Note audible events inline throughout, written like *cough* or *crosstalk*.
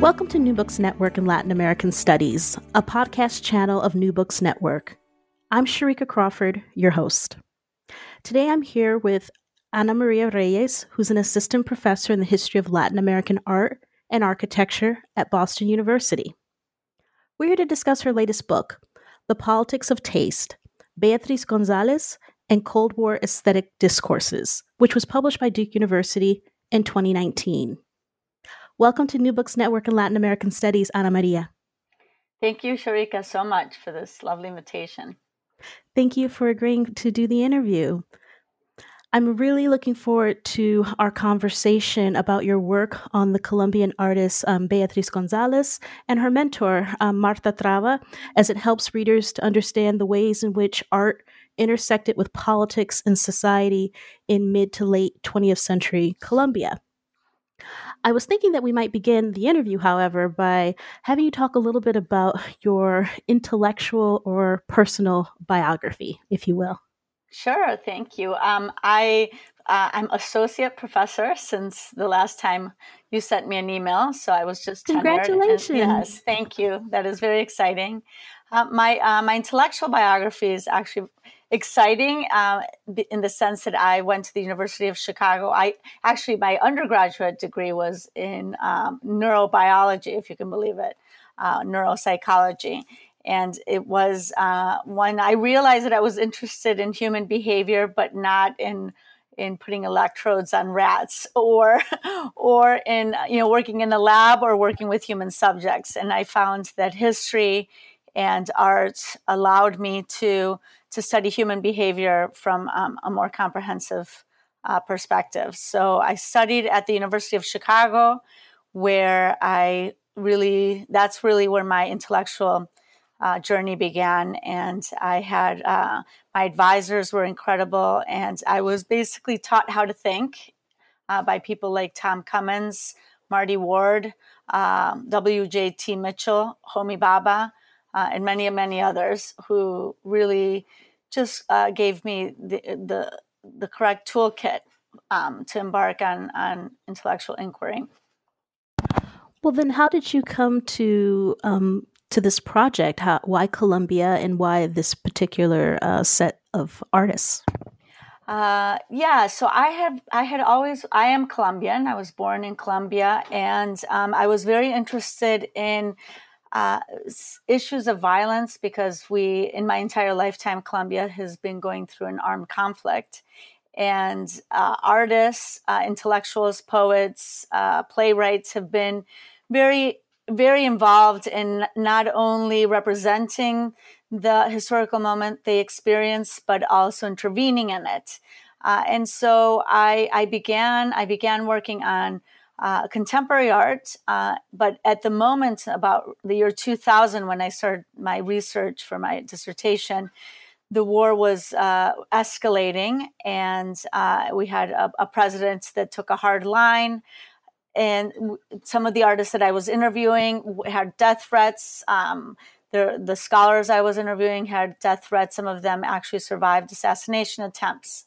Welcome to New Books Network and Latin American Studies, a podcast channel of New Books Network. I'm Sharika Crawford, your host. Today I'm here with Ana Maria Reyes, who's an assistant professor in the history of Latin American art and architecture at Boston University. We're here to discuss her latest book, The Politics of Taste Beatriz Gonzalez and Cold War Aesthetic Discourses, which was published by Duke University in 2019. Welcome to New Books Network and Latin American Studies, Ana Maria. Thank you, Sharika, so much for this lovely invitation. Thank you for agreeing to do the interview. I'm really looking forward to our conversation about your work on the Colombian artist um, Beatriz Gonzalez and her mentor, um, Marta Traba, as it helps readers to understand the ways in which art intersected with politics and society in mid to late 20th century Colombia. I was thinking that we might begin the interview, however, by having you talk a little bit about *laughs* your intellectual or personal biography, if you will. Sure, thank you. Um, I uh, I'm associate professor since the last time you sent me an email, so I was just congratulations. And, yes, thank you. That is very exciting. Uh, my uh, my intellectual biography is actually exciting uh, in the sense that I went to the University of Chicago. I actually my undergraduate degree was in um, neurobiology, if you can believe it, uh, neuropsychology. And it was uh, when I realized that I was interested in human behavior, but not in in putting electrodes on rats *laughs* or or in you know working in the lab or working with human subjects. And I found that history and art allowed me to to study human behavior from um, a more comprehensive uh, perspective. So I studied at the University of Chicago, where I really, that's really where my intellectual uh, journey began. And I had, uh, my advisors were incredible. And I was basically taught how to think uh, by people like Tom Cummins, Marty Ward, um, W.J.T. Mitchell, Homi Bhabha uh, and many, many others who really just uh, gave me the, the, the correct toolkit um, to embark on, on intellectual inquiry. Well, then, how did you come to um, to this project? How, why Colombia, and why this particular uh, set of artists? Uh, yeah, so I have I had always I am Colombian. I was born in Colombia, and um, I was very interested in uh, issues of violence because we, in my entire lifetime, Colombia has been going through an armed conflict. And uh, artists, uh, intellectuals, poets, uh, playwrights have been very, very involved in not only representing the historical moment they experience, but also intervening in it. Uh, and so I, I began, I began working on uh, contemporary art. Uh, but at the moment, about the year 2000, when I started my research for my dissertation, the war was uh, escalating, and uh, we had a, a, president that took a hard line. And some of the artists that I was interviewing had death threats. Um, the, the scholars I was interviewing had death threats. Some of them actually survived assassination attempts.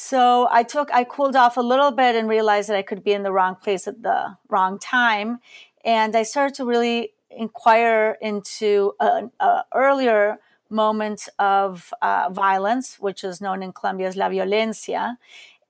So I took, I cooled off a little bit and realized that I could be in the wrong place at the wrong time. And I started to really inquire into an earlier moment of uh, violence, which is known in Colombia as la violencia,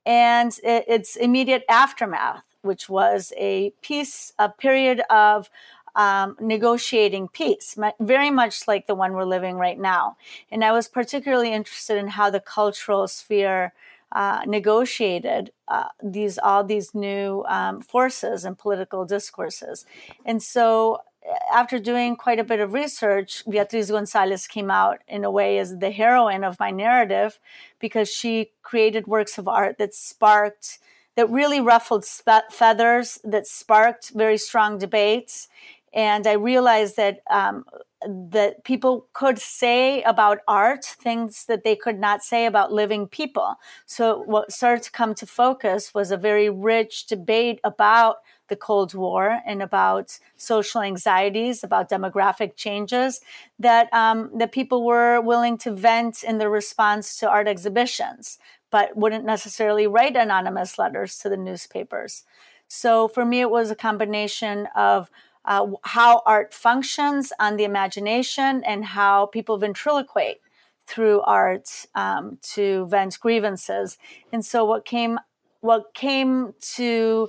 and it, its immediate aftermath, which was a peace, a period of um, negotiating peace, very much like the one we're living right now. And I was particularly interested in how the cultural sphere uh, negotiated uh, these all these new um, forces and political discourses. And so, uh, after doing quite a bit of research, Beatriz Gonzalez came out in a way as the heroine of my narrative because she created works of art that sparked, that really ruffled feathers, that sparked very strong debates. And I realized that um, that people could say about art things that they could not say about living people. So, what started to come to focus was a very rich debate about the Cold War and about social anxieties, about demographic changes that um, that people were willing to vent in their response to art exhibitions, but wouldn't necessarily write anonymous letters to the newspapers. So for me, it was a combination of uh, how art functions on the imagination and how people ventriloquate through art um, to vent grievances. And so what came what came to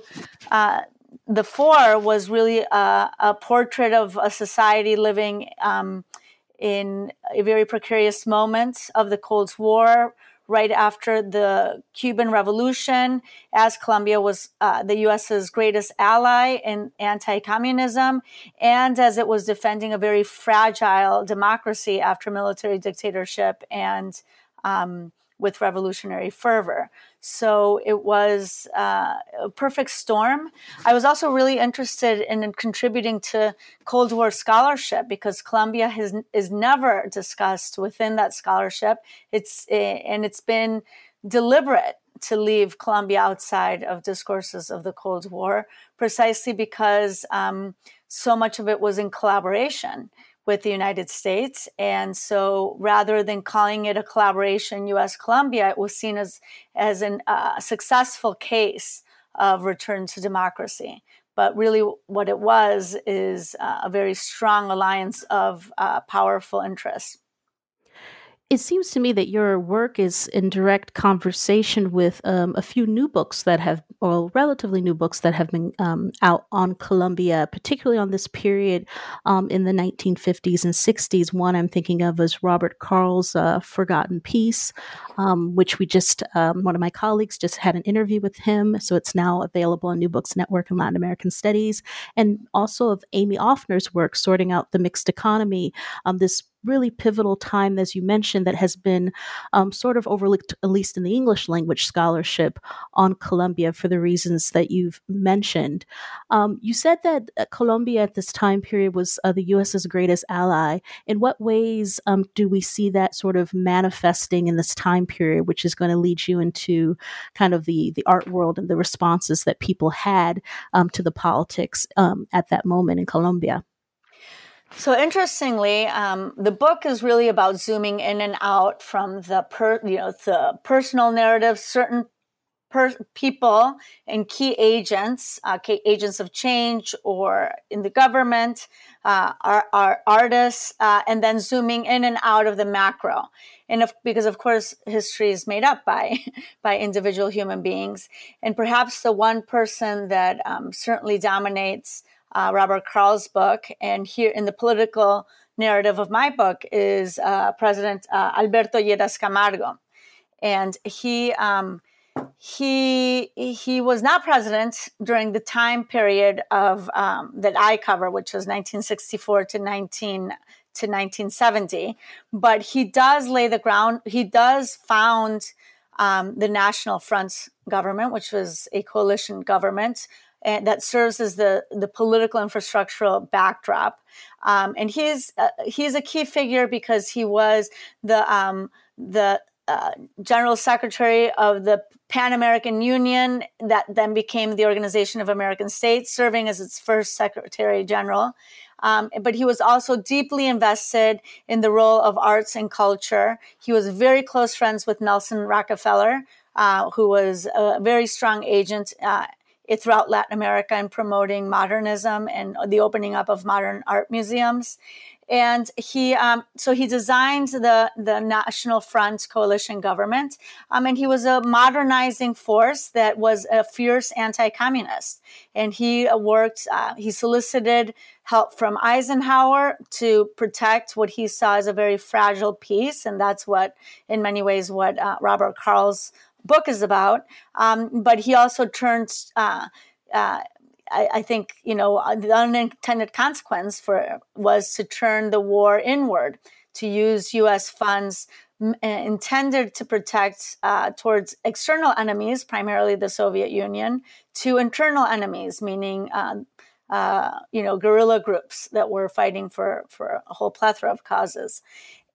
uh, the fore was really a, a, portrait of a society living um, in a very precarious moment of the Cold War, right after the Cuban Revolution, as Colombia was uh, the US's greatest ally in anti communism, and as it was defending a very fragile democracy after military dictatorship and um, with revolutionary fervor. So it was uh, a perfect storm. I was also really interested in contributing to Cold War scholarship because Colombia has is never discussed within that scholarship. It's eh, and it's been deliberate to leave Colombia outside of discourses of the Cold War, precisely because um, so much of it was in collaboration with the United States. And so rather than calling it a collaboration US Colombia, it was seen as, as a uh, successful case of return to democracy. But really, what it was is uh, a very strong alliance of uh, powerful interests it seems to me that your work is in direct conversation with um, a few new books that have, or relatively new books that have been um, out on Colombia, particularly on this period um, in the 1950s and 60s. One I'm thinking of is Robert Karl's uh, Forgotten Peace, um, which we just, um, one of my colleagues just had an interview with him. So it's now available on New Books Network and Latin American Studies. And also of Amy Offner's work, Sorting Out the Mixed Economy, um, this really pivotal time, as you mentioned, that has been um, sort of overlooked, at least in the English language scholarship on Colombia for the reasons that you've mentioned. Um, you said that uh, Colombia at this time period was uh, the US's greatest ally. In what ways um, do we see that sort of manifesting in this time period, which is going to lead you into kind of the, the art world and the responses that people had um, to the politics um, at that moment in Colombia? So interestingly, um, the book is really about zooming in and out from the per, you know the personal narrative, certain per- people and key agents, uh, key agents of change, or in the government, uh, our, our artists, uh, and then zooming in and out of the macro. And if, because of course history is made up by *laughs* by individual human beings, and perhaps the one person that um, certainly dominates uh, Robert Karl's book, and here in the political narrative of my book is uh, President uh, Alberto Lleras Camargo, and he um, he he was not president during the time period of um, that I cover, which was 1964 to 19 to 1970. But he does lay the ground. He does found um, the National Front government, which was a coalition government and that serves as the the political infrastructural backdrop. Um, and he's uh, he's a key figure because he was the um, the uh, general secretary of the Pan American Union, that then became the Organization of American States, serving as its first secretary general. Um, but he was also deeply invested in the role of arts and culture. He was very close friends with Nelson Rockefeller, uh, who was a very strong agent uh, throughout Latin America and promoting modernism and the opening up of modern art museums. And he, um, so he designed the the National Front coalition government, um, and he was a modernizing force that was a fierce anti-communist. And he worked, uh, he solicited help from Eisenhower to protect what he saw as a very fragile peace, and that's what, in many ways, what uh, Robert Karl's book is about. Um, but he also turns, uh, uh, I, I, think, you know, uh, the unintended consequence for was to turn the war inward, to use U.S. funds m- uh, intended to protect uh, towards external enemies, primarily the Soviet Union, to internal enemies, meaning. Um, uh, you know, guerrilla groups that were fighting for for a whole plethora of causes,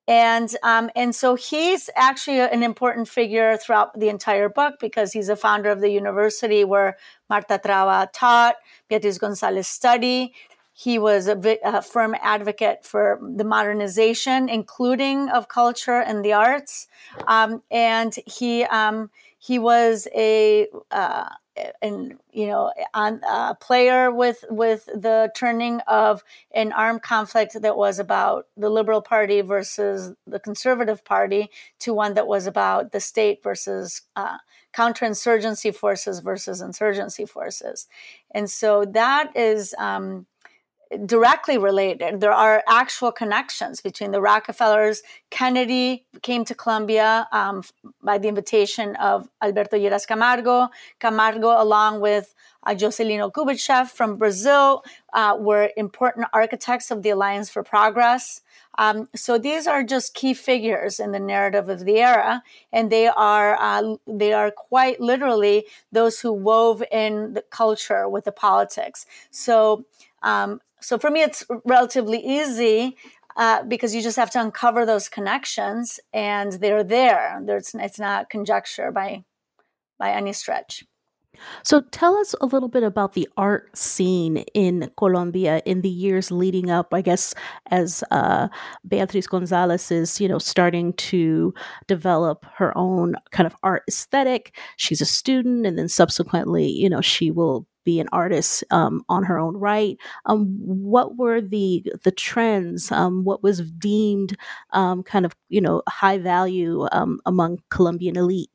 and um, and so he's actually an important figure throughout the entire book because he's a founder of the university where Marta Traba taught, Beatriz Gonzalez studied. He was a, a, firm advocate for the modernization, including of culture and the arts, um, and he um, he was a uh, and you know on a player with with the turning of an armed conflict that was about the liberal party versus the conservative party to one that was about the state versus uh, counterinsurgency forces versus insurgency forces. And so that is um, directly related. There are actual connections between the Rockefellers. Kennedy came to Colombia um, by the invitation of Alberto Lleras Camargo. Camargo, along with uh, Kubitschek from Brazil, uh, were important architects of the Alliance for Progress. Um, so these are just key figures in the narrative of the era, and they are uh, they are quite literally those who wove in the culture with the politics. So um, so for me, it's relatively easy uh, because you just have to uncover those connections, and they're there. There's, it's not conjecture by by any stretch. So tell us a little bit about the art scene in Colombia in the years leading up, I guess, as uh, Beatriz Gonzalez is, you know, starting to develop her own kind of art aesthetic. She's a student, and then subsequently, you know, she will be an artist um, on her own right. Um, what were the the trends? Um, what was deemed um, kind of you know high value um, among Colombian elite?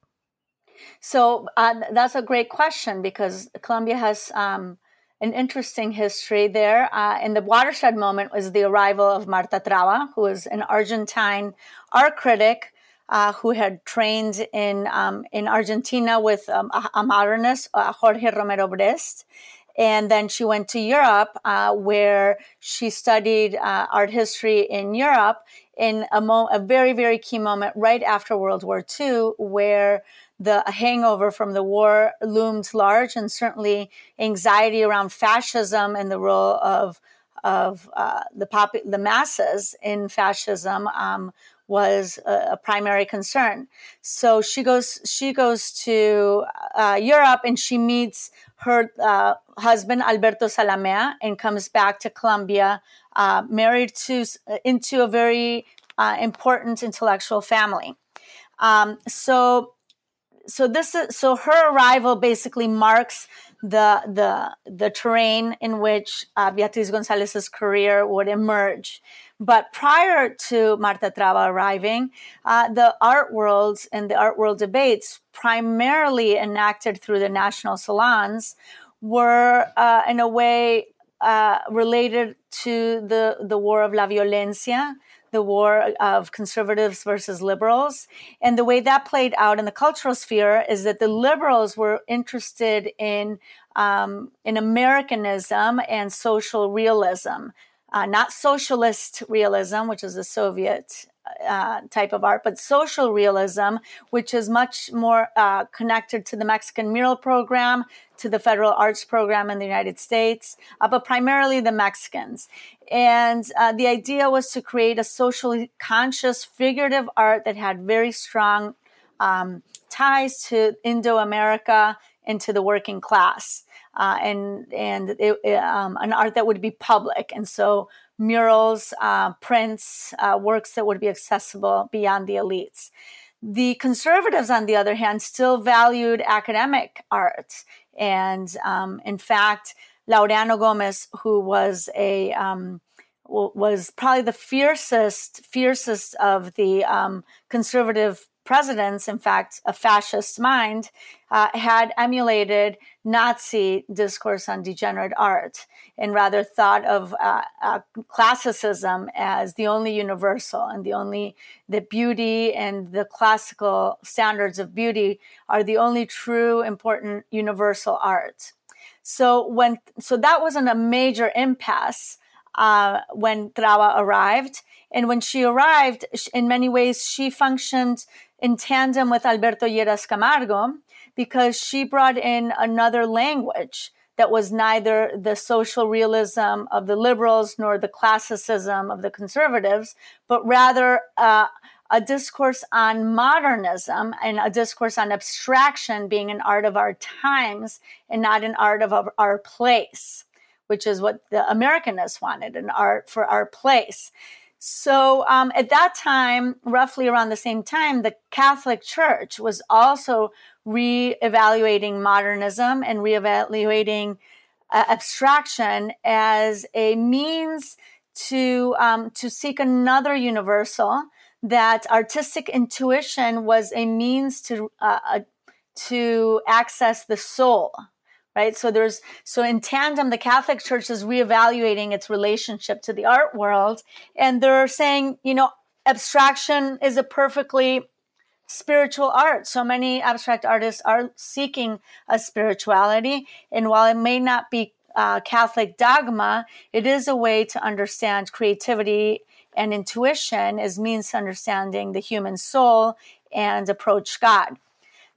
So uh, that's a great question because Colombia has an interesting history there. Uh, and the watershed moment was the arrival of Marta Traba, who was an Argentine art critic uh, who had trained in um, in Argentina with um, a, modernist, uh, Jorge Romero Brest. And then she went to Europe, uh, where she studied uh, art history in Europe in a, mo- a very, very key moment right after World War II, where the hangover from the war loomed large, and certainly anxiety around fascism and the role of of uh, the pop- the masses in fascism um, was a, a, primary concern. So she goes she goes to uh, Europe and she meets her uh, husband Alberto Zalamea and comes back to Colombia, uh, married to into a very uh, important intellectual family. Um, so so this is so her arrival basically marks the the the terrain in which uh, Beatriz Gonzalez's career would emerge. But prior to Marta Traba arriving, uh, the art worlds and the art world debates, primarily enacted through the national salons, were uh, in a way uh, related to the, the war of la violencia, the war of conservatives versus liberals. And the way that played out in the cultural sphere is that the liberals were interested in um, in Americanism and social realism uh, not socialist realism, which is the Soviet uh, type of art, but social realism, which is much more uh, connected to the Mexican mural program, to the federal arts program in the United States, uh, but primarily the Mexicans. And uh, the idea was to create a socially conscious, figurative art that had very strong um, ties to Indo America and to the working class uh, and and it, um, an art that would be public. And so murals, uh, prints, uh, works that would be accessible beyond the elites. The conservatives, on the other hand, still valued academic art. And um, in fact, Laureano Gomez, who was a um, was probably the fiercest, fiercest of the um, conservative presidents, in fact, a fascist mind, uh, had emulated Nazi discourse on degenerate art and rather thought of uh, uh, classicism as the only universal and the only the beauty and the classical standards of beauty are the only true important universal art. So when so that wasn't a major impasse uh, when Traba arrived. And when she arrived, in many ways, she functioned in tandem with Alberto Lleras Camargo because she brought in another language that was neither the social realism of the liberals nor the classicism of the conservatives, but rather uh, a discourse on modernism and a discourse on abstraction being an art of our times and not an art of our place, which is what the Americanists wanted an art for our place So um, at that time, roughly around the same time, the Catholic Church was also re-evaluating modernism and re-evaluating uh, abstraction as a means to um, to seek another universal. That artistic intuition was a means to uh, uh to access the soul right? So there's so in tandem the catholic church is reevaluating its relationship to the art world and they're saying you know abstraction is a perfectly spiritual art. So many abstract artists are seeking a spirituality and while it may not be uh, catholic dogma it is a way to understand creativity and intuition as means to understanding the human soul and approach god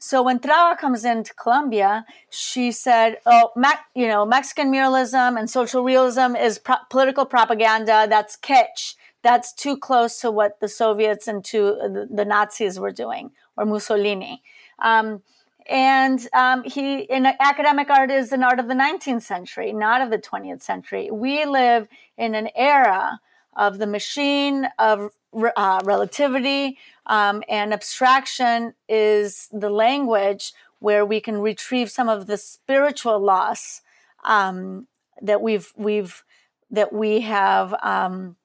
so when Traba comes into Colombia, she said, "Oh, you know, Mexican muralism and social realism is pro- political propaganda. That's kitsch. That's too close to what the Soviets and to the, the Nazis were doing, or Mussolini." Um, and um, he, in academic art, is an art of the 19th century, not of the 20th century. We live in an era of the machine of uh, relativity um, and abstraction is the language where we can retrieve some of the spiritual loss um, that we've we've that we have um,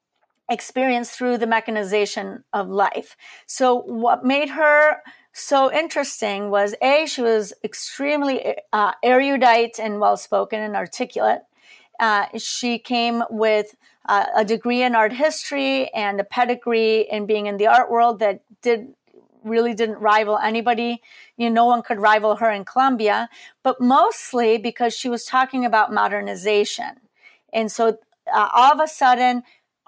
experienced through the mechanization of life. So what made her so interesting was a she was extremely uh, erudite and well spoken and articulate. Uh, she came with uh, a degree in art history and a pedigree in being in the art world that did really didn't rival anybody. You know, no one could rival her in Colombia, but mostly because she was talking about modernization. And so uh, all of a sudden,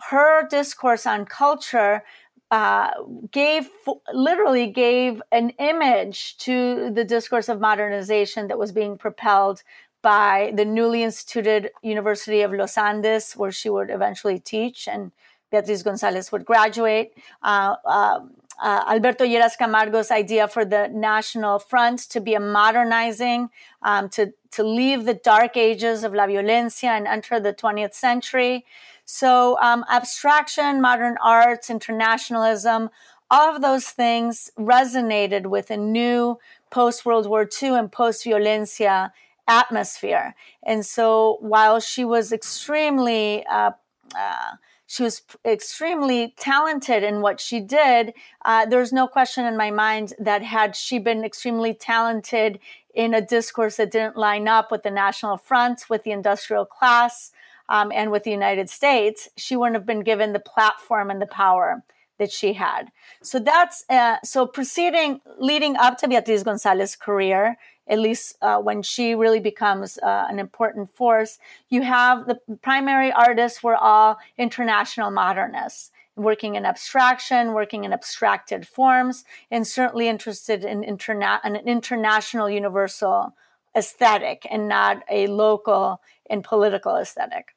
her discourse on culture uh, gave literally gave an image to the discourse of modernization that was being propelled by the newly instituted University of Los Andes, where she would eventually teach, and Beatriz Gonzalez would graduate. Uh, uh, uh, Alberto Lleras Camargo's idea for the National Front to be a modernizing, um, to, to leave the dark ages of La Violencia and enter the 20th century. So, um, abstraction, modern arts, internationalism, all of those things resonated with a new post World War II and post Violencia atmosphere. And so while she was extremely, uh, uh, she was extremely talented in what she did. Uh, there's no question in my mind that had she been extremely talented in a discourse that didn't line up with the National Front, with the industrial class, um, and with the United States, she wouldn't have been given the platform and the power that she had. So that's uh, so proceeding leading up to Beatriz Gonzalez's career at least uh, when she really becomes uh, an important force. You have the primary artists were all international modernists, working in abstraction, working in abstracted forms, and certainly interested in interna- an international universal aesthetic and not a local and political aesthetic.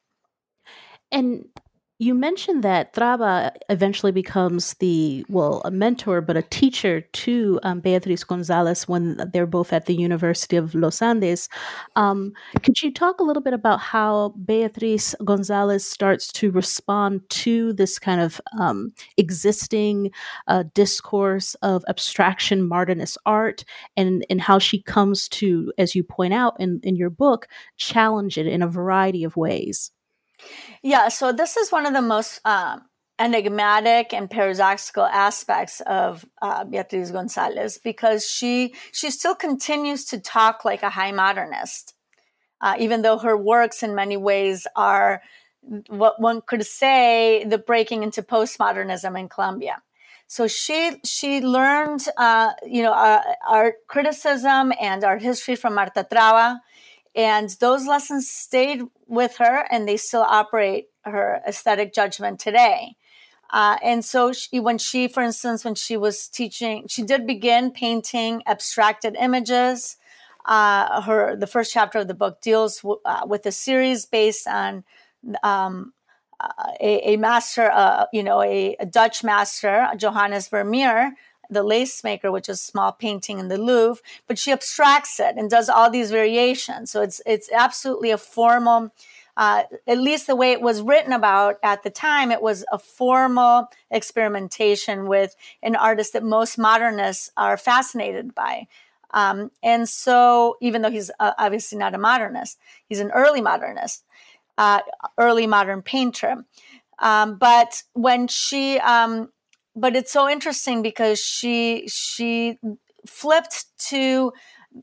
And you mentioned that Traba eventually becomes the, well, a mentor, but a teacher to um, Beatriz Gonzalez when they're both at the University of Los Andes. Um, could you talk a little bit about how Beatriz Gonzalez starts to respond to this kind of um, existing uh, discourse of abstraction modernist art and, and how she comes to, as you point out in, in your book, challenge it in a variety of ways? Yeah, so this is one of the most um, enigmatic and paradoxical aspects of uh, Beatriz Gonzalez because she she still continues to talk like a high modernist, uh, even though her works in many ways are what one could say the breaking into postmodernism in Colombia. So she she learned uh, you know uh, art criticism and art history from Marta Traba and those lessons stayed with her and they still operate her aesthetic judgment today. Uh, and so she, when she, for instance, when she was teaching, she did begin painting abstracted images. Uh, her the first chapter of the book deals w- uh, with a series based on um, uh, a, a, master, uh, you know, a, a, Dutch master, Johannes Vermeer, the lace maker, which is a small painting in the Louvre, but she abstracts it and does all these variations. So it's it's absolutely a formal uh, at least the way it was written about at the time, it was a formal experimentation with an artist that most modernists are fascinated by. Um, and so, even though he's uh, obviously not a modernist, he's an early modernist, uh, early modern painter. Um, but when she, um, but it's so interesting because she she flipped to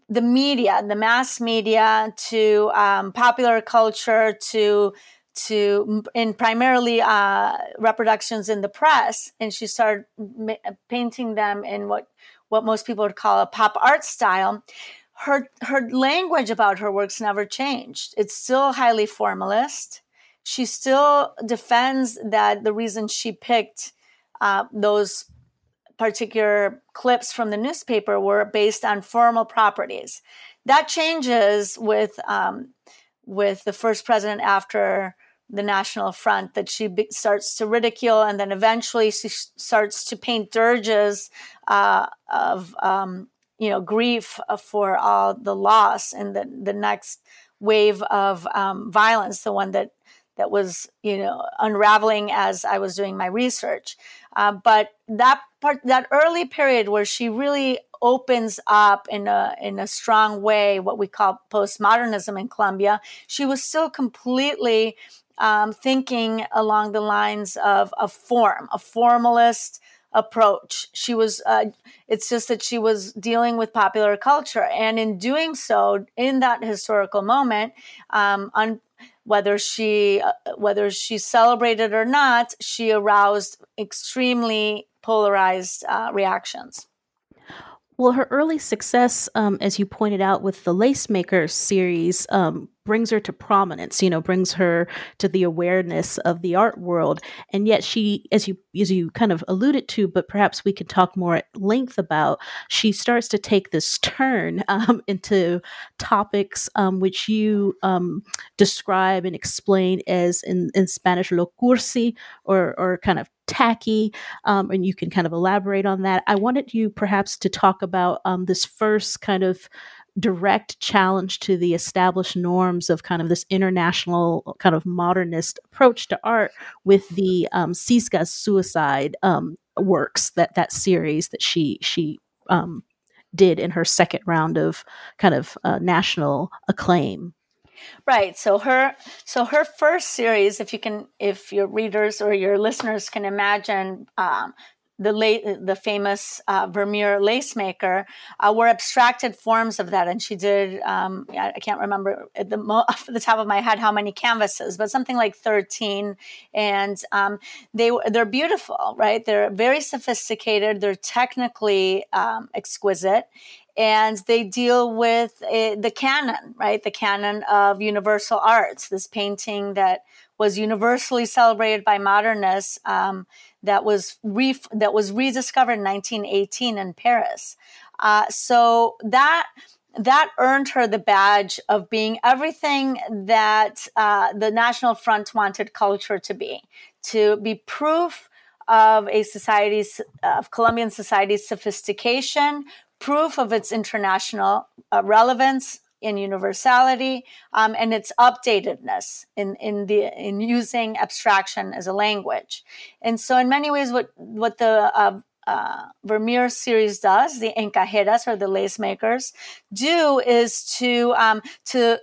the media, the mass media, to um, popular culture, to to in primarily uh, reproductions in the press, and she started ma- painting them in what what most people would call a pop art style. Her her language about her works never changed. It's still highly formalist. She still defends that the reason she picked uh, those particular clips from the newspaper were based on formal properties. That changes with um, with the first president after the National Front that she be- starts to ridicule, and then eventually she starts to paint dirges uh, of um, you know grief for all the loss and the the next wave of um, violence, the one that that was you know unraveling as I was doing my research. Uh, but that part, that early period where she really opens up in a in a strong way what we call postmodernism in Colombia, she was still completely um, thinking along the lines of a form, a formalist approach. She was, uh, it's just that she was dealing with popular culture. And in doing so, in that historical moment, um, un- whether she uh, whether she celebrated or not, she aroused extremely polarized uh, reactions. Well, her early success, um, as you pointed out with the Lacemaker series, um, brings her to prominence. You know, brings her to the awareness of the art world. And yet, she, as you as you kind of alluded to, but perhaps we can talk more at length about, she starts to take this turn *laughs* um, into topics um, which you um, describe and explain as in, in Spanish "lo cursi" or or kind of tacky, um, and you can kind of elaborate on that. I wanted you perhaps to talk about um, this first kind of direct challenge to the established norms of kind of this international kind of modernist approach to art with the um, suicide um, works that that series that she she um, did in her second round of kind of uh, national acclaim. Right. So her so her first series, if you can, if your readers or your listeners can imagine, um, the late, the famous uh, Vermeer lace maker uh, were abstracted forms of that, and she did. Um, I can't remember at the mo- *laughs* off the top of my head how many canvases, but something like thirteen. And um, they they're beautiful, right? They're very sophisticated. They're technically um, exquisite, and they deal with uh, the canon, right? The canon of universal arts, this painting that was universally celebrated by modernists, um, that was re- that was rediscovered in 1918 in Paris. Uh, so that that earned her the badge of being everything that uh, the National Front wanted culture to be, to be proof of a society's of Colombian society's sophistication, proof of its international uh, relevance in universality um, and its updatedness in, in the in using abstraction as a language. And so, in many ways, what what the uh, uh, Vermeer series does, the encajeras or the lace makers, do is to um, to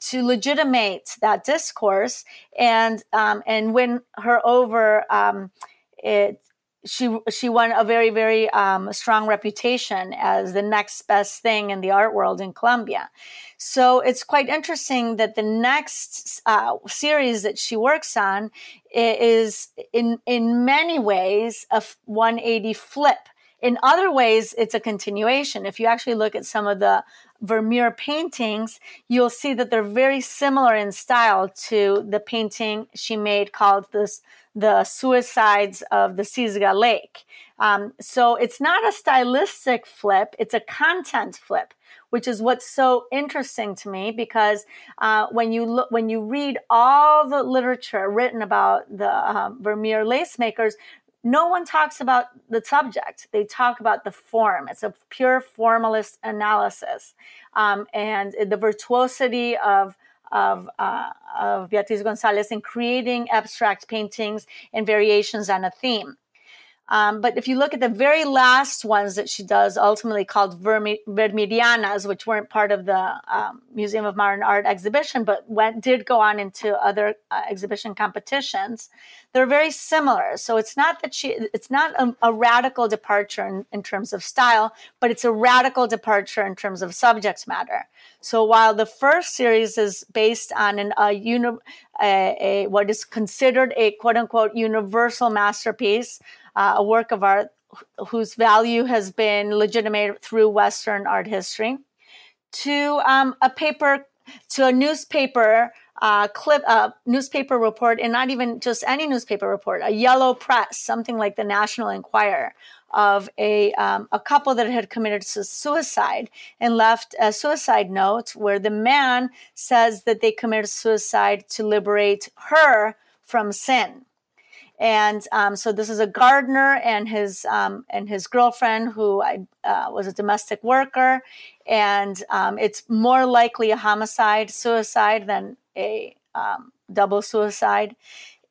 to legitimate that discourse and um, and win her over. Um, it she she won a very very um, strong reputation as the next best thing in the art world in Colombia. So it's quite interesting that the next uh, series that she works on is in in many ways a 180 flip. In other ways, it's a continuation. If you actually look at some of the Vermeer paintings, you'll see that they're very similar in style to the painting she made called this the suicides of the Sisga Lake. Um, so it's not a stylistic flip, it's a content flip. Which is what's so interesting to me because uh, when you look, when you read all the literature written about the uh, Vermeer lace makers, no one talks about the subject. They talk about the form. It's a pure formalist analysis, um, and the virtuosity of of, uh, of Beatriz Gonzalez in creating abstract paintings and variations on a theme. Um, but if you look at the very last ones that she does, ultimately called Vermi- which weren't part of the um, Museum of Modern Art exhibition, but went did go on into other uh, exhibition competitions, they're very similar. So it's not that she, it's not a, a radical departure in, in, terms of style, but it's a radical departure in terms of subject matter. So while the first series is based on an, a, uni, a, a what is considered a quote unquote universal masterpiece uh, a work of art whose value has been legitimated through Western art history, to um, a paper, to a newspaper uh, clip, a uh, newspaper report, and not even just any newspaper report, a yellow press, something like the National Enquirer, of a um, a couple that had committed suicide and left a suicide note where the man says that they committed suicide to liberate her from sin and um, so this is a gardener and his um, and his girlfriend who I, uh, was a domestic worker, and um, it's more likely a homicide suicide than a um, double suicide.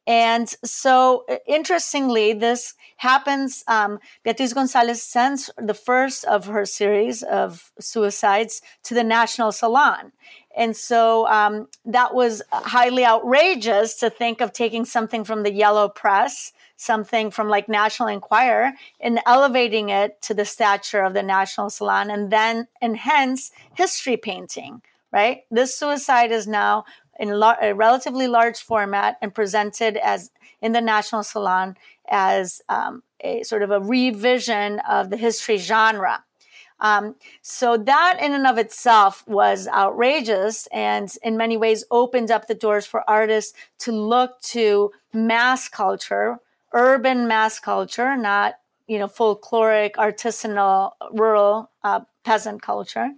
And so, interestingly, this happens. Um, Beatriz Gonzalez sends the first of her series of suicides to the National Salon. And so um, that was highly outrageous to think of taking something from the yellow press, something from like National Enquirer, and elevating it to the stature of the National Salon, and then, and hence, history painting, right? This suicide is now in a relatively large format and presented as in the National Salon as um, a sort of a revision of the history genre. Um, so that in and of itself was outrageous and in many ways opened up the doors for artists to look to mass culture, urban mass culture, not, you know, folkloric, artisanal, rural uh, peasant culture.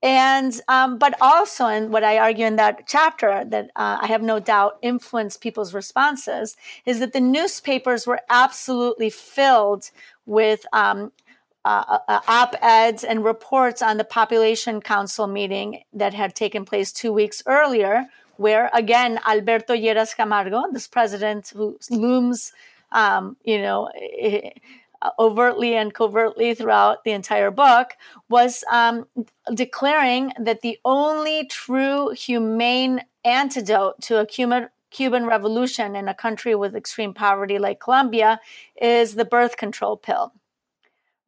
And, um, but also, and what I argue in that chapter that uh, I have no doubt influenced people's responses is that the newspapers were absolutely filled with um, uh, uh, op-eds and reports on the population council meeting that had taken place two weeks earlier where again alberto lleras camargo this president who looms um, you know eh, overtly and covertly throughout the entire book was um, declaring that the only true humane antidote to a Cuban, Cuban revolution in a country with extreme poverty like Colombia is the birth control pill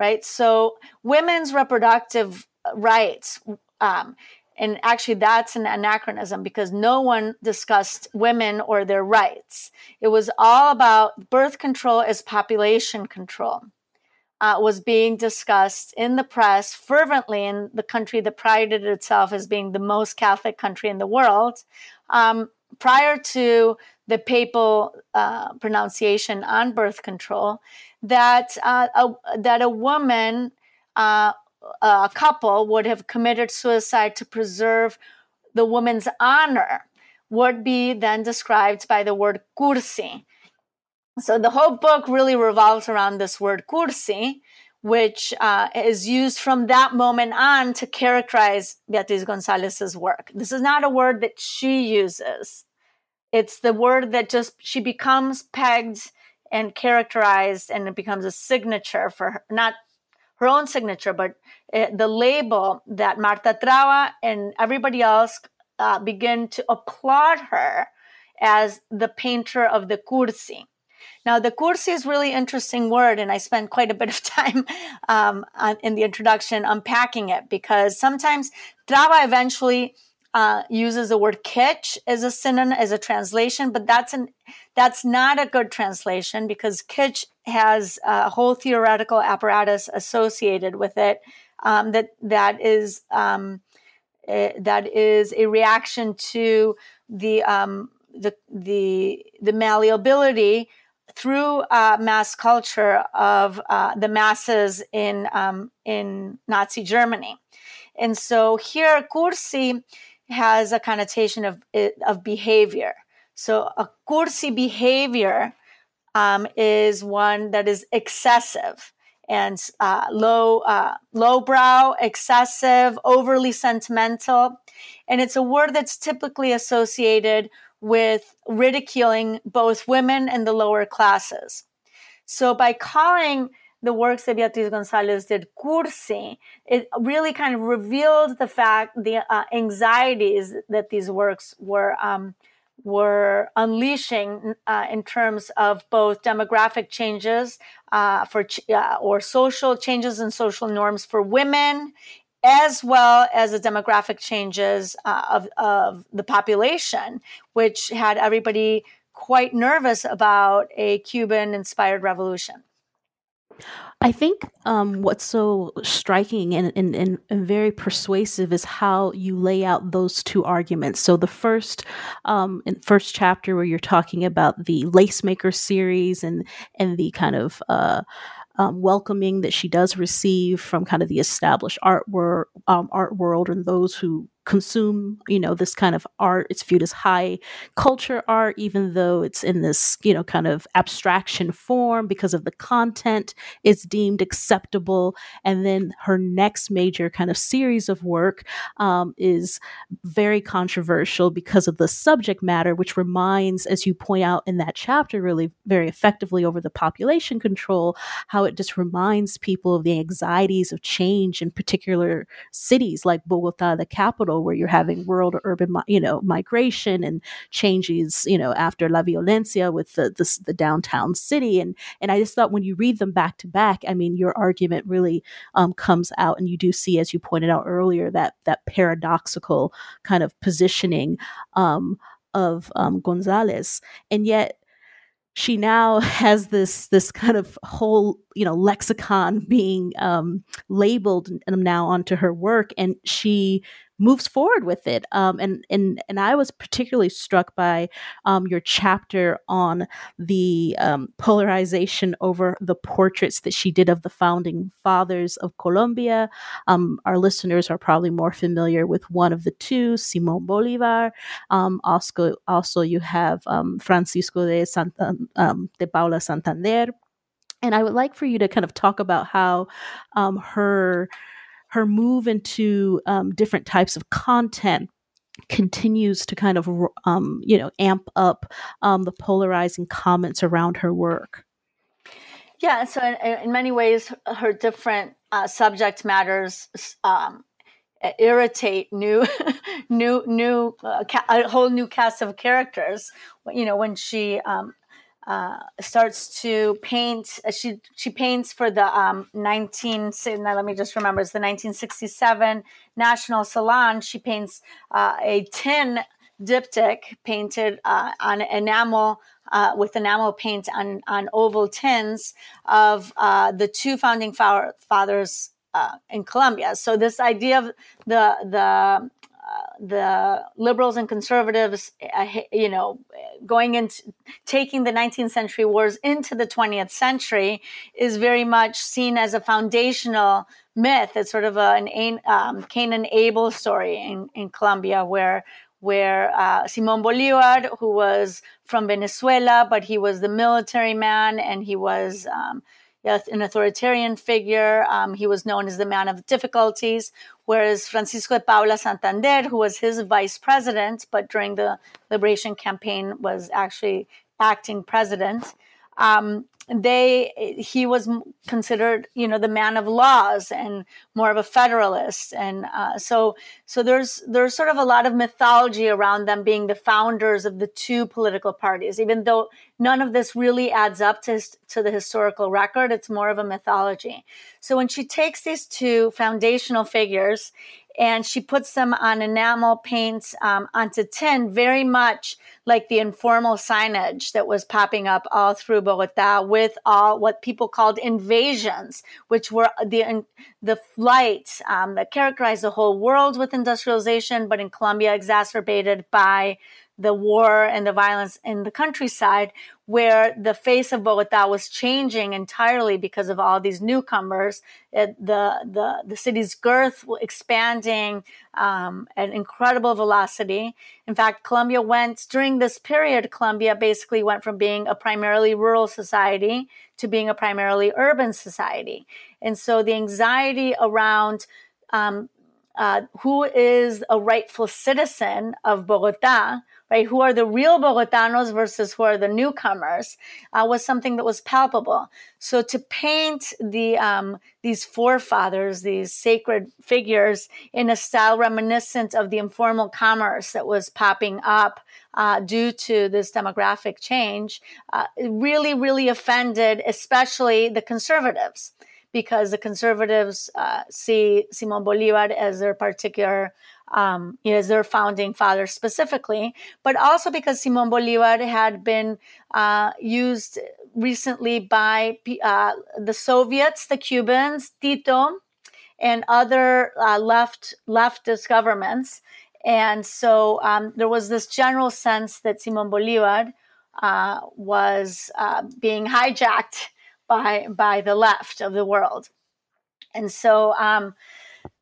right? So women's reproductive rights, um, and actually that's an anachronism because no one discussed women or their rights. It was all about birth control as population control. Uh, was being discussed in the press fervently in the country that prided itself as being the most Catholic country in the world. Um, prior to the papal uh, pronunciation on birth control, that uh, a, that a woman, a couple, would have committed suicide to preserve the woman's honor would be then described by the word cursi. So the whole book really revolves around this word cursi, which uh, is used from that moment on to characterize Beatriz Gonzalez's work. This is not a word that she uses. It's the word that just she becomes pegged and characterized and it becomes a signature for her, not her own signature, but uh, the label that Marta Traba and everybody else uh, begin to applaud her as the painter of the cursi. Now, the cursi is really interesting word, and I spent quite a bit of *laughs* time um, on, in the introduction unpacking it because sometimes Traba eventually uh, uses the word kitsch as a synonym as a translation, but that's an that's not a good translation because kitsch has a whole theoretical apparatus associated with it um, that that is um, uh, that is a reaction to the um, the the the malleability through uh, mass culture of uh, the masses in um, in Nazi Germany, and so here Cursi has a connotation of of behavior. So a cursi behavior um, is one that is excessive, and uh, low, uh, lowbrow, excessive, overly sentimental. And it's a word that's typically associated with ridiculing both women and the lower classes. So by calling the works that Beatriz Gonzalez did cursi, it really kind of revealed the fact, the uh, anxieties that these works were um, were unleashing uh, in terms of both demographic changes uh, for ch- uh, or social changes in social norms for women as well as the demographic changes uh, of, of the population, which had everybody quite nervous about a Cuban inspired revolution. I think um, what's so striking and, and, and, and, very persuasive is how you lay out those two arguments. So the first, um, first chapter where you're talking about the Lacemaker series and and the kind of uh, um, welcoming that she does receive from kind of the established art, wor- um, art world and those who consume you know this kind of art. It's viewed as high culture art even though it's in this you know kind of abstraction form because of the content it's deemed acceptable. And then her next major kind of series of work um, is very controversial because of the subject matter which reminds as you point out in that chapter really very effectively over the population control how it just reminds people of the anxieties of change in particular cities like bogota the capital where you're having world urban, you know, migration and changes, you know, after La Violencia with the, the, the downtown city. And, and I just thought when you read them back to back, I mean, your argument really um, comes out and you do see, as you pointed out earlier, that, that paradoxical kind of positioning um, of um, Gonzalez. And yet, she now *laughs* has this this kind of whole you know lexicon being um, labeled now onto her work, and she moves forward with it. Um, and and and I was particularly struck by um, your chapter on the um, polarization over the portraits that she did of the founding fathers of Colombia. Um, our listeners are probably more familiar with one of the two, Simon Bolivar. Um, also, also you have um, Francisco de Santa, de Paula Santander. And I would like for you to kind of talk about how her her move into um, different types of content continues to kind of um, you know amp up um, the polarizing comments around her work. Yeah so in, in many ways her different uh, subject matters um, irritate new *laughs* new new uh, ca- a whole new cast of characters. You know when she um, uh, starts to paint. Uh, she she paints for the um, 19. Now let me just remember. It's the 1967 National Salon. She paints uh, a tin diptych painted uh, on enamel uh, with enamel paint on on oval tins of uh, the two founding fathers uh, in Colombia. So this idea of the the the liberals and conservatives, uh, you know, going into taking the 19th century wars into the 20th century is very much seen as a foundational myth. It's sort of a, an um, Cain and Abel story in, in Colombia, where where uh, Simon Bolivar, who was from Venezuela, but he was the military man and he was um, an authoritarian figure. Um, he was known as the man of difficulties, whereas Francisco de Paula Santander, who was his vice president, but during the liberation campaign was actually acting president, um, they he was considered you know the man of laws and more of a federalist and uh, so so there's there's sort of a lot of mythology around them being the founders of the two political parties. Even though none of this really adds up to to the historical record it's more of a mythology. So when she takes these two foundational figures and she puts them on enamel paints um, onto tin, very much like the informal signage that was popping up all through Bogota with all what people called invasions, which were the the flights um, that characterized the whole world with industrialization, but in Colombia exacerbated by the war and the violence in the countryside, where the face of Bogota was changing entirely because of all these newcomers. It, the, the, the city's girth expanding um, at incredible velocity. In fact, Colombia went, during this period, Colombia basically went from being a primarily rural society to being a primarily urban society. And so the anxiety around um, uh, who is a rightful citizen of Bogota, right? Who are the real Bogotanos versus who are the newcomers uh, was something that was palpable. So to paint the um, these forefathers, these sacred figures, in a style reminiscent of the informal commerce that was popping up uh, due to this demographic change, uh, really, really offended, especially the conservatives because the conservatives uh, see Simon Bolivar as their particular, um, as their founding father specifically, but also because Simon Bolivar had been uh, used recently by uh, the Soviets, the Cubans, Tito, and other uh, left leftist governments. And so um, there was this general sense that Simon Bolivar uh, was uh, being hijacked by by the left of the world. And so um,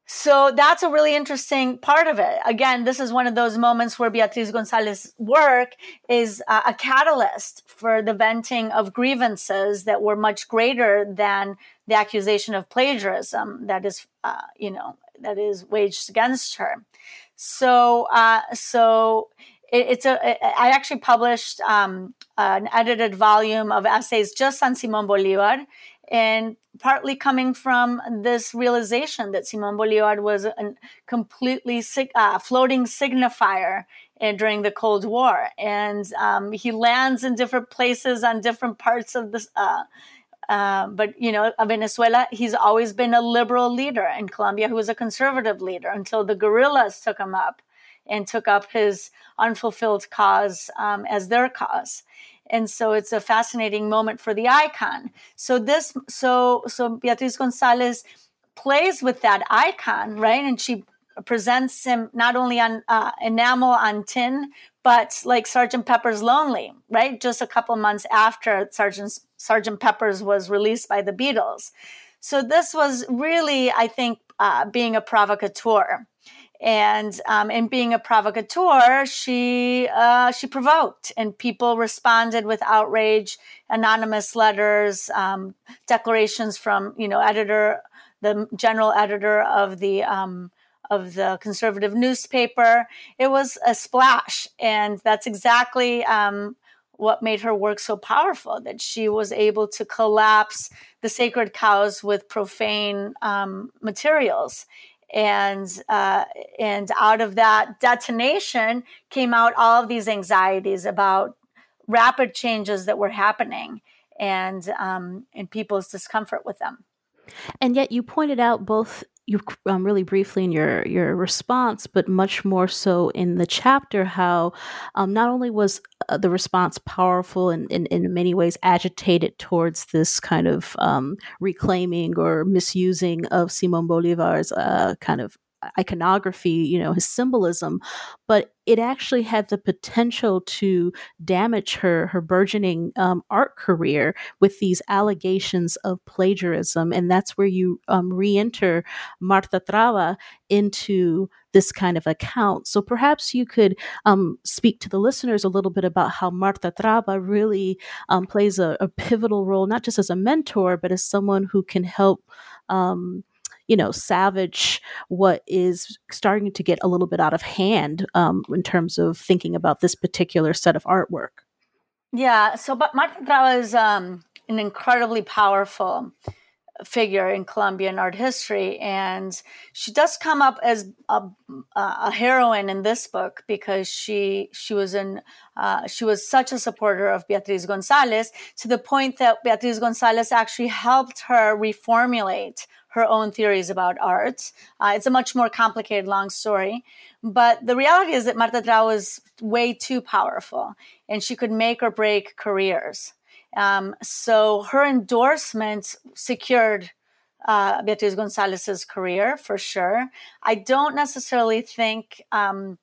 so that's a really interesting part of it. Again this is one of those moments where beatriz gonzalez work is uh, a catalyst for the venting of grievances that were much greater than the accusation of plagiarism that is uh, you know that is waged against her. So uh, so it, it's a. I actually published um, an edited volume of essays just on Simon Bolivar, and partly coming from this realization that Simon Bolivar was a completely uh, floating signifier during the Cold War, and um, he lands in different places on different parts of this. Uh, uh, but you know, Venezuela, he's always been a liberal leader. In Colombia, who was a conservative leader until the guerrillas took him up and took up his unfulfilled cause um, as their cause. And so it's a fascinating moment for the icon. So this so so beatriz gonzalez plays with that icon right? And she presents him not only on uh, enamel on tin but like sergeant pepper's lonely right? Just a couple months after sergeant sergeant pepper's was released by the beatles. So this was really i think uh, being a provocateur and um, in being a provocateur, she uh, she provoked, and people responded with outrage, anonymous letters, um, declarations from you know editor, the general editor of the um, of the conservative newspaper. It was a splash, and that's exactly um, what made her work so powerful. That she was able to collapse the sacred cows with profane um, materials and uh, and out of that detonation came out all of these anxieties about rapid changes that were happening and um, and people's discomfort with them. And yet, you pointed out both you um, really briefly in your your response, but much more so in the chapter how um, not only was uh, the response powerful and, and, in many ways agitated towards this kind of um, reclaiming or misusing of Simon Bolivar's uh, kind of iconography, you know, his symbolism, but it actually had the potential to damage her her burgeoning um, art career with these allegations of plagiarism, and that's where you um, re-enter Marta Traba into this kind of account. So perhaps you could um, speak to the listeners a little bit about how Marta Traba really um, plays a, a, pivotal role, not just as a mentor, but as someone who can help um, you know, savage what is starting to get a little bit out of hand um, in terms of thinking about this particular set of artwork. Yeah, so but Marta Traba is um, an incredibly powerful figure in Colombian art history, and she does come up as a, a heroine in this book because she she was in uh, she was such a supporter of Beatriz Gonzalez to the point that Beatriz Gonzalez actually helped her reformulate her own theories about art. Uh, it's a much more complicated, long story. But the reality is that Marta Traba was way too powerful and she could make or break careers. Um, so her endorsement secured uh, Beatriz Gonzalez's career for sure. I don't necessarily think um,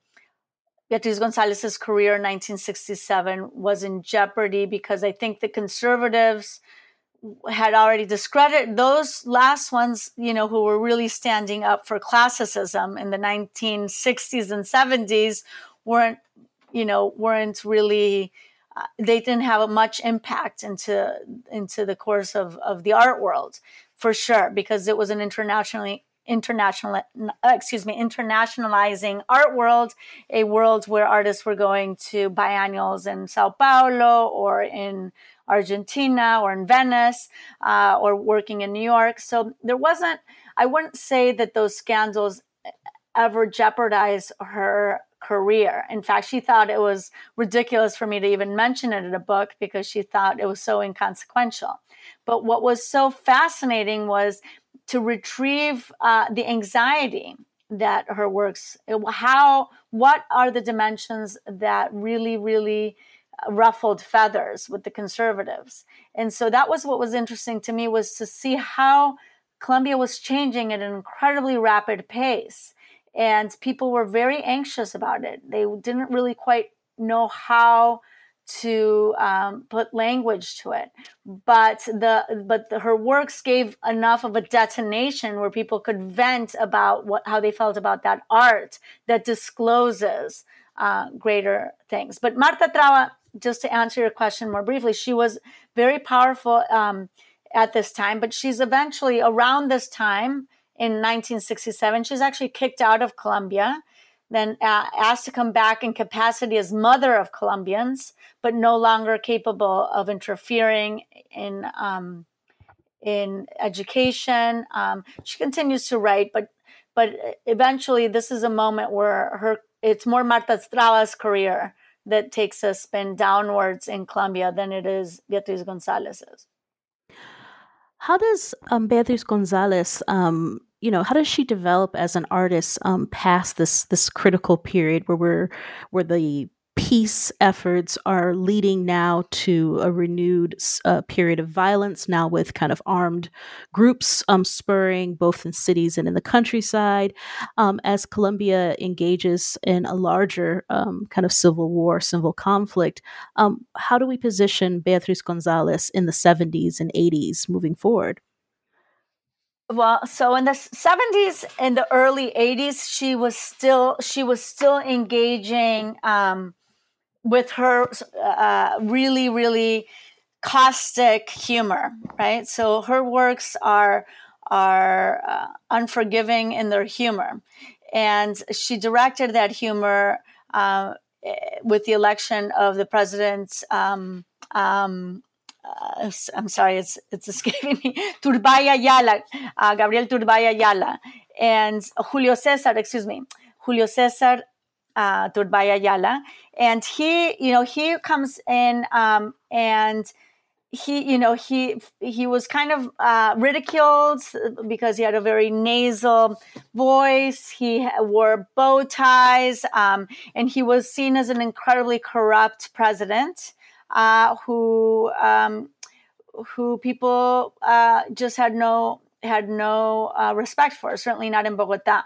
Beatriz Gonzalez's career in 1967 was in jeopardy because I think the conservatives had already discredited those last ones, you know, who were really standing up for classicism in the 1960s and 70s weren't, you know, weren't really uh, they didn't have much impact into into the course of of the art world for sure because it was an internationally international excuse me internationalizing art world a world where artists were going to biennials in sao paulo or in argentina or in venice uh, or working in new york so there wasn't i wouldn't say that those scandals ever jeopardized her career. In fact, she thought it was ridiculous for me to even mention it in a book because she thought it was so inconsequential. But what was so fascinating was to retrieve uh, the anxiety that her works how what are the dimensions that really really ruffled feathers with the conservatives and so that was what was interesting to me was to see how colombia was changing at an incredibly rapid pace and people were very anxious about it. They didn't really quite know how to um, put language to it, but the but the, her works gave enough of a detonation where people could vent about what how they felt about that art that discloses uh, greater things. But Marta Traba, just to answer your question more briefly, she was very powerful um, at this time, but she's eventually around this time in 1967. She's actually kicked out of Colombia, then uh, asked to come back in capacity as mother of Colombians, but no longer capable of interfering in um, in education. Um, she continues to write, but but eventually, this is a moment where her it's more Marta Traba's career that takes a spin downwards in Colombia than it is Beatriz Gonzalez's. How does um, Beatriz Gonzalez um, you know how does she develop as an artist um, past this this critical period where we're where the peace efforts are leading now to a renewed uh, period of violence now with kind of armed groups um, spurring both in cities and in the countryside. Um, as colombia engages in a larger um, kind of civil war civil conflict um, how do we position beatriz gonzalez in the 70s and 80s moving forward? Well so in the 70s and the early 80s she was still she was still engaging um, with her uh, really really caustic humor right so her works are are uh, unforgiving in their humor and she directed that humor uh, with the election of the president um, um, uh, I'm sorry, it's it's *laughs* escaping me. Turbay Ayala, uh, Gabriel Turbay Ayala, and Julio Cesar. Excuse me, Julio Cesar uh, and he, you know, he comes in um, and he you know he he was kind of uh, ridiculed because he had a very nasal voice. He wore bow ties um, and he was seen as an incredibly corrupt president uh, who um, who people uh, just had no had no uh, respect for, certainly not in Bogota.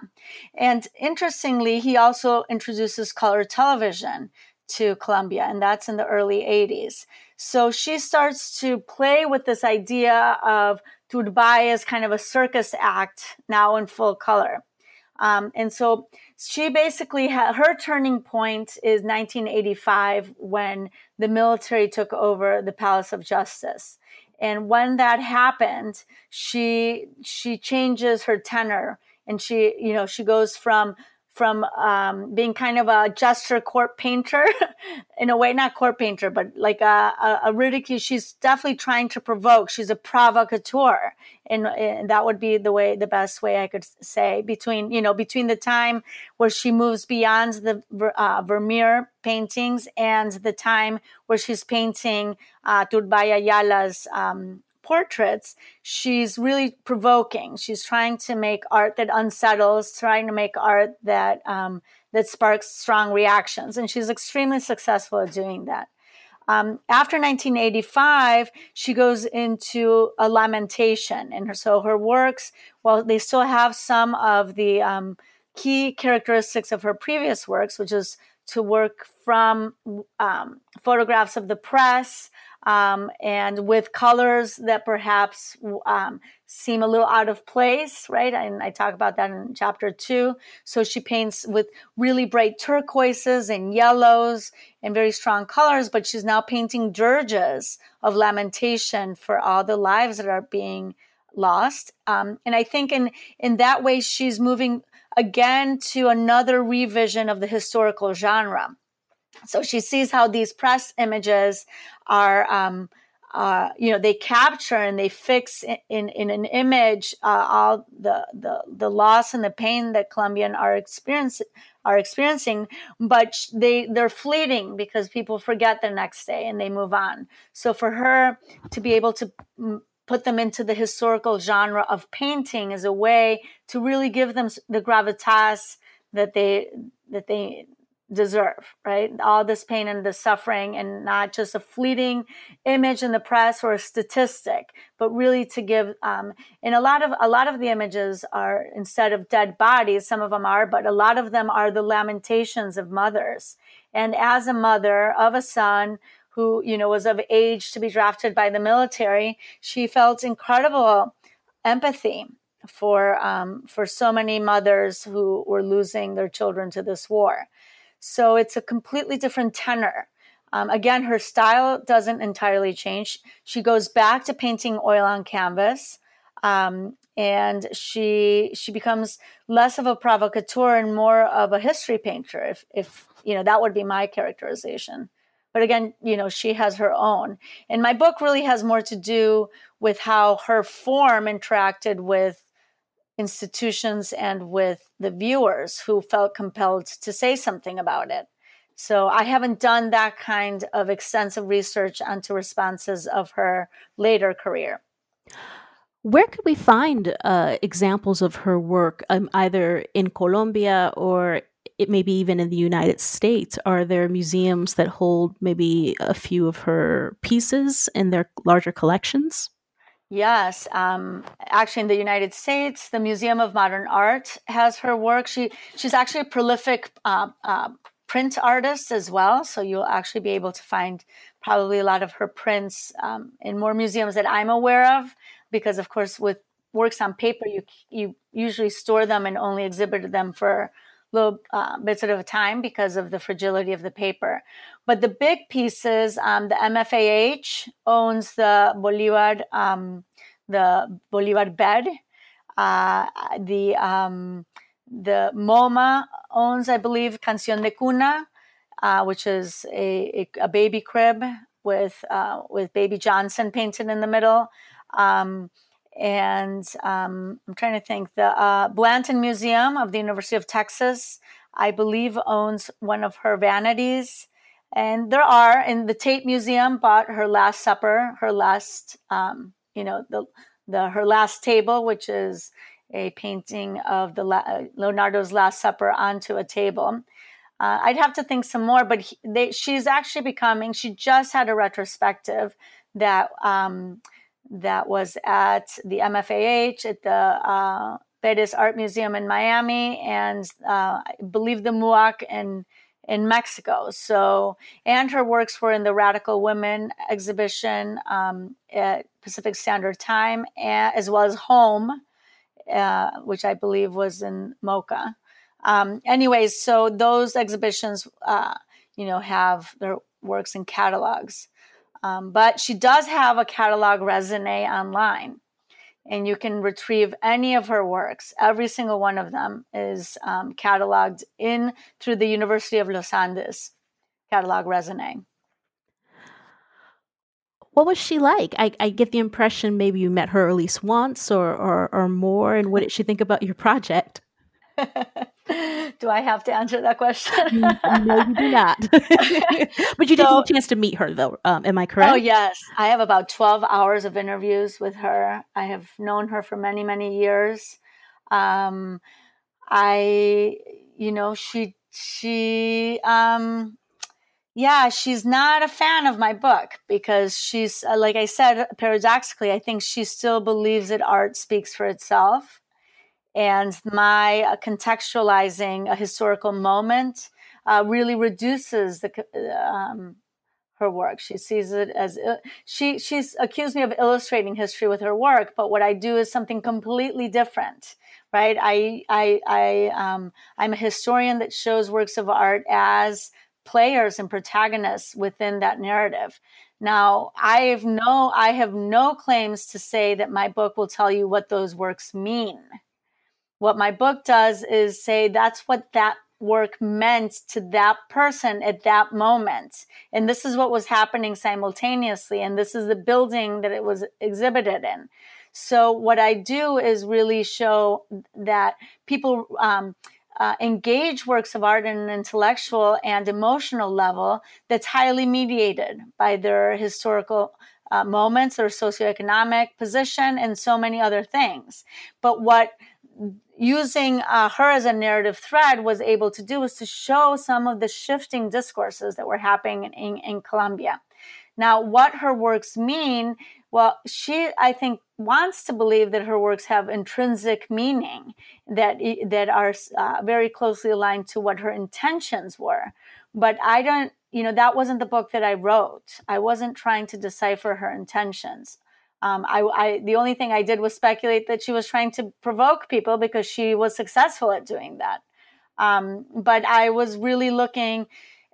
And interestingly, he also introduces color television to Colombia, and that's in the early 80s. So she starts to play with this idea of Turbay as kind of a circus act now in full color. Um, and so she basically had her turning point is 1985 when the military took over the Palace of Justice. And when that happened, she she changes her tenor and she you know she goes from from um, being kind of a gesture court painter *laughs* in a way, not court painter, but like a, a, a, ridicule. She's definitely trying to provoke. She's a provocateur. And, and, that would be the way, the best way I could say between, you know, between the time where she moves beyond the uh, Vermeer paintings and the time where she's painting uh, Ayala's um, portraits, she's really provoking. She's trying to make art that unsettles, trying to make art that um, that sparks strong reactions, and she's extremely successful at doing that. Um, after 1985, she goes into a lamentation, and so her works, while they still have some of the um, key characteristics of her previous works, which is to work from um, photographs of the press um, and with colors that perhaps um, seem a little out of place, right? And I talk about that in chapter two. So she paints with really bright turquoises and yellows and very strong colors, but she's now painting dirges of lamentation for all the lives that are being lost. Um, and I think in in that way, she's moving again to another revision of the historical genre. So she sees how these press images are, um, uh, you know, they capture and they fix in, in, in an image uh, all the, the the loss and the pain that Colombian are experiencing are experiencing, but they they're fleeting because people forget the next day and they move on. So for her to be able to put them into the historical genre of painting is a way to really give them the gravitas that they that they deserve right all this pain and the suffering and not just a fleeting image in the press or a statistic but really to give um, and a lot of a lot of the images are instead of dead bodies some of them are but a lot of them are the lamentations of mothers and as a mother of a son who, you know, was of age to be drafted by the military, she felt incredible empathy for um, for so many mothers who were losing their children to this war. So it's a completely different tenor. Um, again, her style doesn't entirely change. She goes back to painting oil on canvas, um, and she she becomes less of a provocateur and more of a history painter. If if you know that would be my characterization. But again, you know, she has her own. And my book really has more to do with how her form interacted with institutions and with the viewers who felt compelled to say something about it. So I haven't done that kind of extensive research onto responses of her later career. Where could we find uh, examples of her work, um, either in Colombia or it maybe even in the United States, are there museums that hold maybe a few of her pieces in their larger collections? Yes, um, actually, in the United States, the Museum of Modern Art has her work. She she's actually a prolific uh, uh, print artist as well, so you'll actually be able to find probably a lot of her prints um, in more museums that I'm aware of. Because, of course, with works on paper, you you usually store them and only exhibit them for little uh, bits at a time because of the fragility of the paper. But the big pieces, um, the MFAH owns the Bolivar, um, the Bolivar bed. Uh, the um, the MoMA owns, I believe, Canción de Cuna, uh, which is a, a, baby crib with uh, with baby Johnson painted in the middle. Um, and um, I'm trying to think. The uh, Blanton Museum of the University of Texas, I believe, owns one of her vanities. And there are in the Tate Museum bought her Last Supper, her last, um, you know, the the her last table, which is a painting of the La- Leonardo's Last Supper onto a table. Uh, I'd have to think some more, but he, they, she's actually becoming. She just had a retrospective that um, that was at the MFAH, at the uh, Perez Art Museum in Miami, and uh, I believe the MUAC in in Mexico. So, and her works were in the Radical Women exhibition um, at Pacific Standard Time, as well as Home, uh, which I believe was in MoCA. Um, anyways, so those exhibitions, uh, you know, have their works in catalogs. Um, but she does have a catalog resume online, and you can retrieve any of her works. Every single one of them is um, cataloged in through the University of Los Andes catalog resume. What was she like? I, I, get the impression maybe you met her at least once or, or, or more. And what did she think about your project? *laughs* do I have to answer that question? no, you do not. *laughs* but you did so, get a chance to meet her, though. Um, am I correct? Oh, yes. I have about 12 hours of interviews with her. I have known her for many, many years. Um, I, you know, she, she, um, yeah, she's not a fan of my book because she's, uh, like I said, paradoxically, I think she still believes that art speaks for itself and my uh, contextualizing a historical moment uh, really reduces the um, her work. She sees it as she she's accused me of illustrating history with her work, but what I do is something completely different, right? I I I um, I'm a historian that shows works of art as players and protagonists within that narrative. Now, I have no I have no claims to say that my book will tell you what those works mean. What my book does is say that's what that work meant to that person at that moment. And this is what was happening simultaneously. And this is the building that it was exhibited in. So, what I do is really show that people um, uh, engage works of art in an intellectual and emotional level that's highly mediated by their historical uh, moments, their socioeconomic position, and so many other things. But what using uh, her as a narrative thread was able to do was to show some of the shifting discourses that were happening in, in, Colombia. Now, what her works mean, well, she, I think, wants to believe that her works have intrinsic meaning that, that are uh, very closely aligned to what her intentions were. But I don't, you know, that wasn't the book that I wrote. I wasn't trying to decipher her intentions. Um, I, I, the only thing I did was speculate that she was trying to provoke people because she was successful at doing that. Um, but I was really looking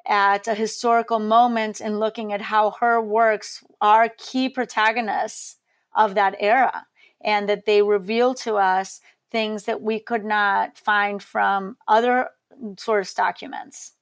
at a historical moment and looking at how her works are key protagonists of that era and that they reveal to us things that we could not find from other source documents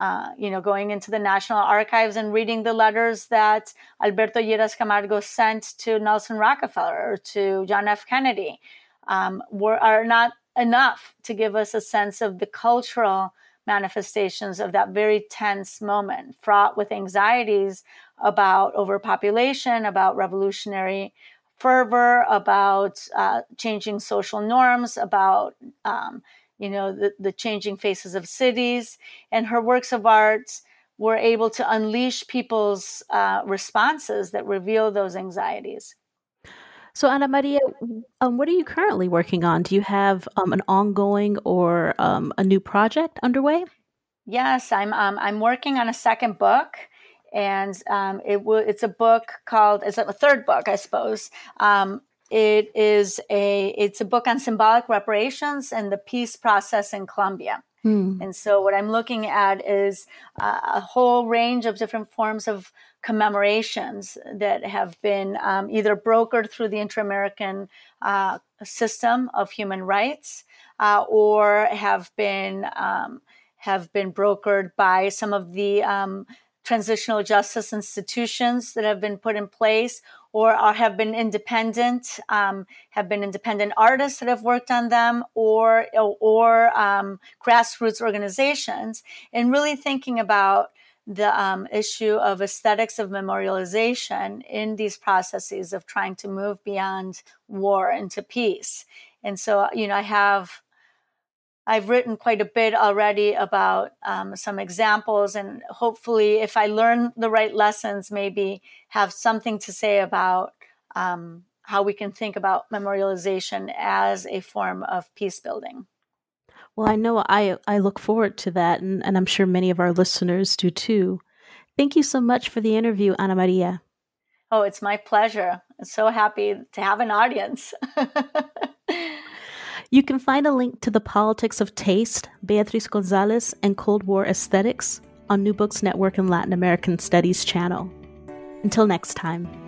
uh, you know, going into the National Archives and reading the letters that Alberto Lleras Camargo sent to Nelson Rockefeller or to John F. Kennedy um, were are not enough to give us a sense of the cultural manifestations of that very tense moment, fraught with anxieties about overpopulation, about revolutionary fervor, about uh, changing social norms, about um, you know, the, the changing faces of cities. And her works of art were able to unleash people's uh, responses that reveal those anxieties. So, Ana Maria, um, what are you currently working on? Do you have um, an ongoing or um, a new project underway? Yes, I'm. Um, I'm working on a second book, and um, it w- it's a book called. It's a third book, I suppose. It is a it's a book on symbolic reparations and the peace process in Colombia. Hmm. And so what I'm looking at is uh, a whole range of different forms of commemorations that have been um, either brokered through the Inter-American uh, system of human rights uh, or have been um, have been brokered by some of the um, transitional justice institutions that have been put in place or are, have been independent, um, have been independent artists that have worked on them, or or um, grassroots organizations, and really thinking about the um, issue of aesthetics of memorialization in these processes of trying to move beyond war into peace. And so, you know, I have I've written quite a bit already about um, some examples, and hopefully, if I learn the right lessons, maybe have something to say about um, how we can think about memorialization as a form of peace building. Well, I know I I look forward to that, and, and I'm sure many of our listeners do too. Thank you so much for the interview, Ana Maria. Oh, it's my pleasure. I'm so happy to have an audience. *laughs* You can find a link to The Politics of Taste, Beatriz Gonzalez, and Cold War Aesthetics on New Books Network and Latin American Studies channel. Until next time.